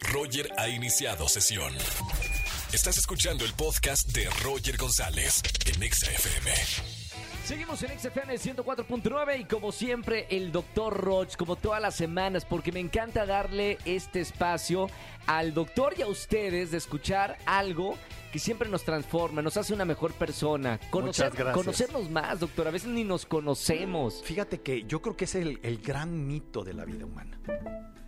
Roger ha iniciado sesión. Estás escuchando el podcast de Roger González en Exa FM. Seguimos en XFM 104.9 y como siempre el Dr. Roch, como todas las semanas, porque me encanta darle este espacio al doctor y a ustedes de escuchar algo que siempre nos transforma, nos hace una mejor persona. Conocer, Muchas gracias. Conocernos más, doctor. A veces ni nos conocemos. Fíjate que yo creo que es el, el gran mito de la vida humana.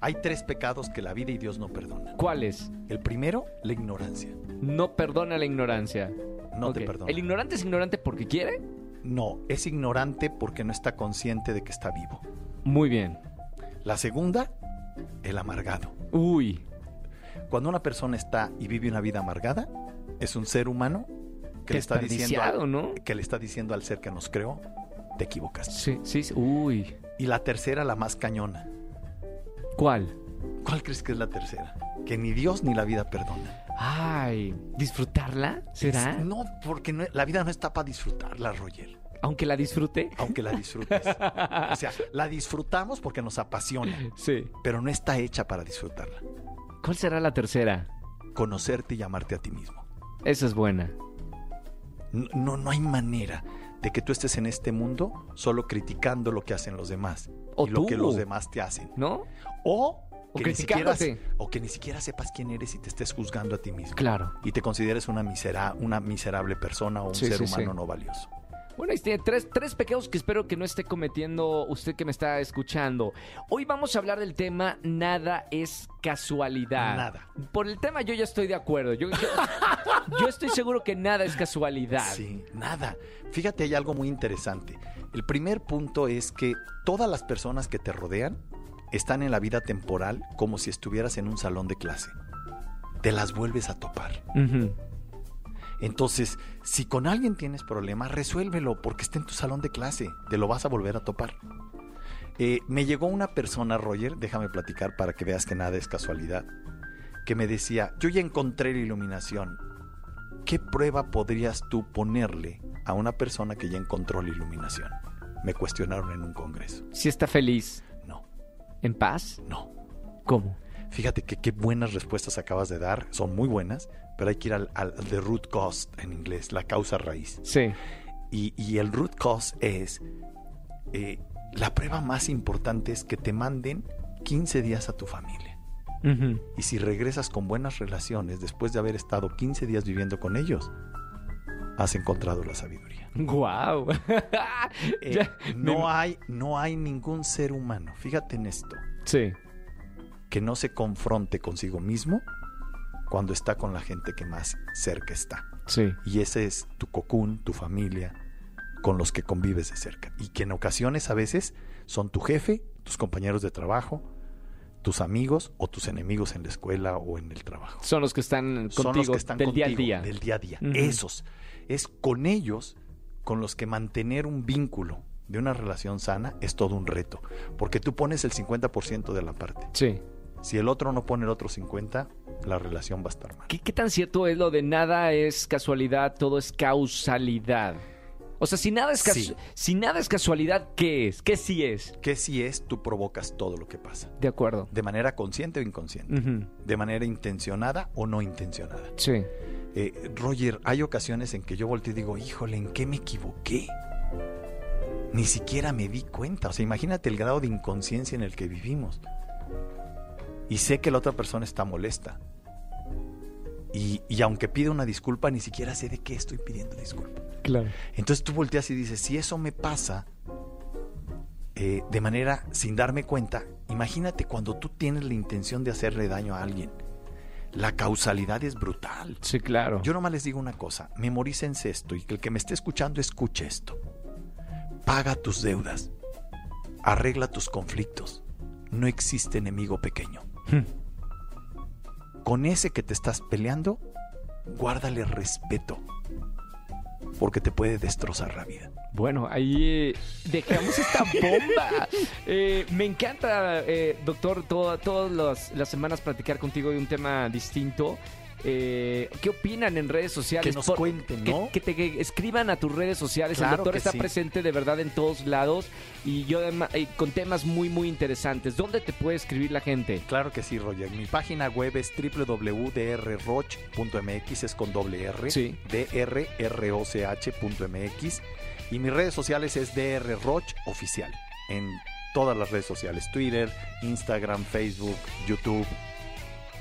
Hay tres pecados que la vida y Dios no perdonan. ¿Cuáles? El primero, la ignorancia. No perdona la ignorancia. No te perdona. ¿El ignorante es ignorante porque quiere? No, es ignorante porque no está consciente de que está vivo. Muy bien. La segunda, el amargado. Uy. Cuando una persona está y vive una vida amargada, es un ser humano que le está diciendo al, ¿no? que le está diciendo al ser que nos creó, te equivocaste. Sí, sí, sí. Uy. Y la tercera, la más cañona. ¿Cuál? ¿Cuál crees que es la tercera? Que ni Dios ni la vida perdona. Ay, ¿disfrutarla? ¿Será? Es- no, porque no- la vida no está para disfrutarla, Roger. Aunque la disfrute. Aunque la disfrutes. o sea, la disfrutamos porque nos apasiona, Sí. pero no está hecha para disfrutarla. ¿Cuál será la tercera? Conocerte y amarte a ti mismo. Esa es buena. No, no, no hay manera de que tú estés en este mundo solo criticando lo que hacen los demás O y lo que los demás te hacen. ¿No? O, O que ni siquiera, o que ni siquiera sepas quién eres y te estés juzgando a ti mismo. Claro. Y te consideres una, misera, una miserable persona o un Sí, ser sí, humano sí. no valioso. Bueno, ahí tiene tres, tres pecados que espero que no esté cometiendo usted que me está escuchando. Hoy vamos a hablar del tema Nada es casualidad. Nada. Por el tema yo ya estoy de acuerdo. Yo, yo- yo estoy seguro que nada es casualidad. Sí, nada. Fíjate, hay algo muy interesante. El primer punto es que todas las personas que te rodean están en la vida temporal como si estuvieras en un salón de clase. Te las vuelves a topar. Entonces, si con alguien tienes problemas, resuélvelo porque está en tu salón de clase. Te lo vas a volver a topar. Eh, me llegó una persona, Roger, déjame platicar para que veas que nada es casualidad, que me decía, yo ya encontré la iluminación. ¿Qué prueba podrías tú ponerle a una persona que ya encontró la iluminación? Me cuestionaron en un congreso. Si está feliz, No, en paz, no. ¿cómo? Fíjate que qué buenas respuestas acabas de dar, son muy buenas, pero hay que ir al, al the root cause en inglés, la causa raíz. Sí. Y, y el root cause es, eh, la prueba más importante es que te manden 15 días a tu familia. Y si regresas con buenas relaciones después de haber estado 15 días viviendo con ellos, has encontrado la sabiduría. Guau. Eh, Ya, me- no, hay, no hay ningún ser humano, fíjate en esto, Sí. que no se confronte consigo mismo cuando está con la gente que más cerca está. Sí. Y ese es tu cocún, tu familia, con los que convives de cerca. Y que en ocasiones a veces son tu jefe, tus compañeros de trabajo, tus amigos o tus enemigos en la escuela o en el trabajo. Son los que están contigo son los que están del día contigo, al día. Del día a día. Esos. Es con ellos con los que mantener un vínculo de una relación sana es todo un reto. Porque tú pones el 50% de la parte. Sí. Si el otro no pone el otro 50, la relación va a estar mal. ¿Qué, qué tan cierto es lo de nada es casualidad, todo es causalidad? O sea, si nada es, Sí. si nada es casualidad, ¿qué es? ¿Qué sí es? Que si es, tú provocas todo lo que pasa. De acuerdo. De manera consciente o inconsciente. De manera intencionada o no intencionada. Sí. Eh, Roger, hay ocasiones en que yo volteo y digo, híjole, ¿en qué me equivoqué? Ni siquiera me di cuenta. O sea, imagínate el grado de inconsciencia en el que vivimos. Y sé que la otra persona está molesta. Y, y aunque pide una disculpa, ni siquiera sé de qué estoy pidiendo disculpa. Claro. Entonces tú volteas y dices, si eso me pasa eh, de manera sin darme cuenta, imagínate cuando tú tienes la intención de hacerle daño a alguien. La causalidad es brutal. Sí, claro. Yo nomás les digo una cosa, memorícense esto y que el que me esté escuchando escuche esto. Paga tus deudas, arregla tus conflictos. No existe enemigo pequeño. Hmm. Con ese que te estás peleando, guárdale respeto, porque te puede destrozar la vida. Bueno, ahí eh, dejamos esta bomba. Eh, me encanta, eh, doctor, todo- todas las, las semanas platicar contigo de un tema distinto. Eh, qué opinan en redes sociales. Que nos cuenten, ¿no? Que, te escriban a tus redes sociales. Claro el doctor está sí. presente de verdad en todos lados y yo eh, con temas muy, muy interesantes. ¿Dónde te puede escribir la gente? Claro que sí, Roger. Mi página web es www.drroch.mx, es con doble R, Sí. drroch.mx. Y mis redes sociales es drroch oficial, en todas las redes sociales, Twitter, Instagram, Facebook, YouTube.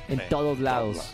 En en todos lados.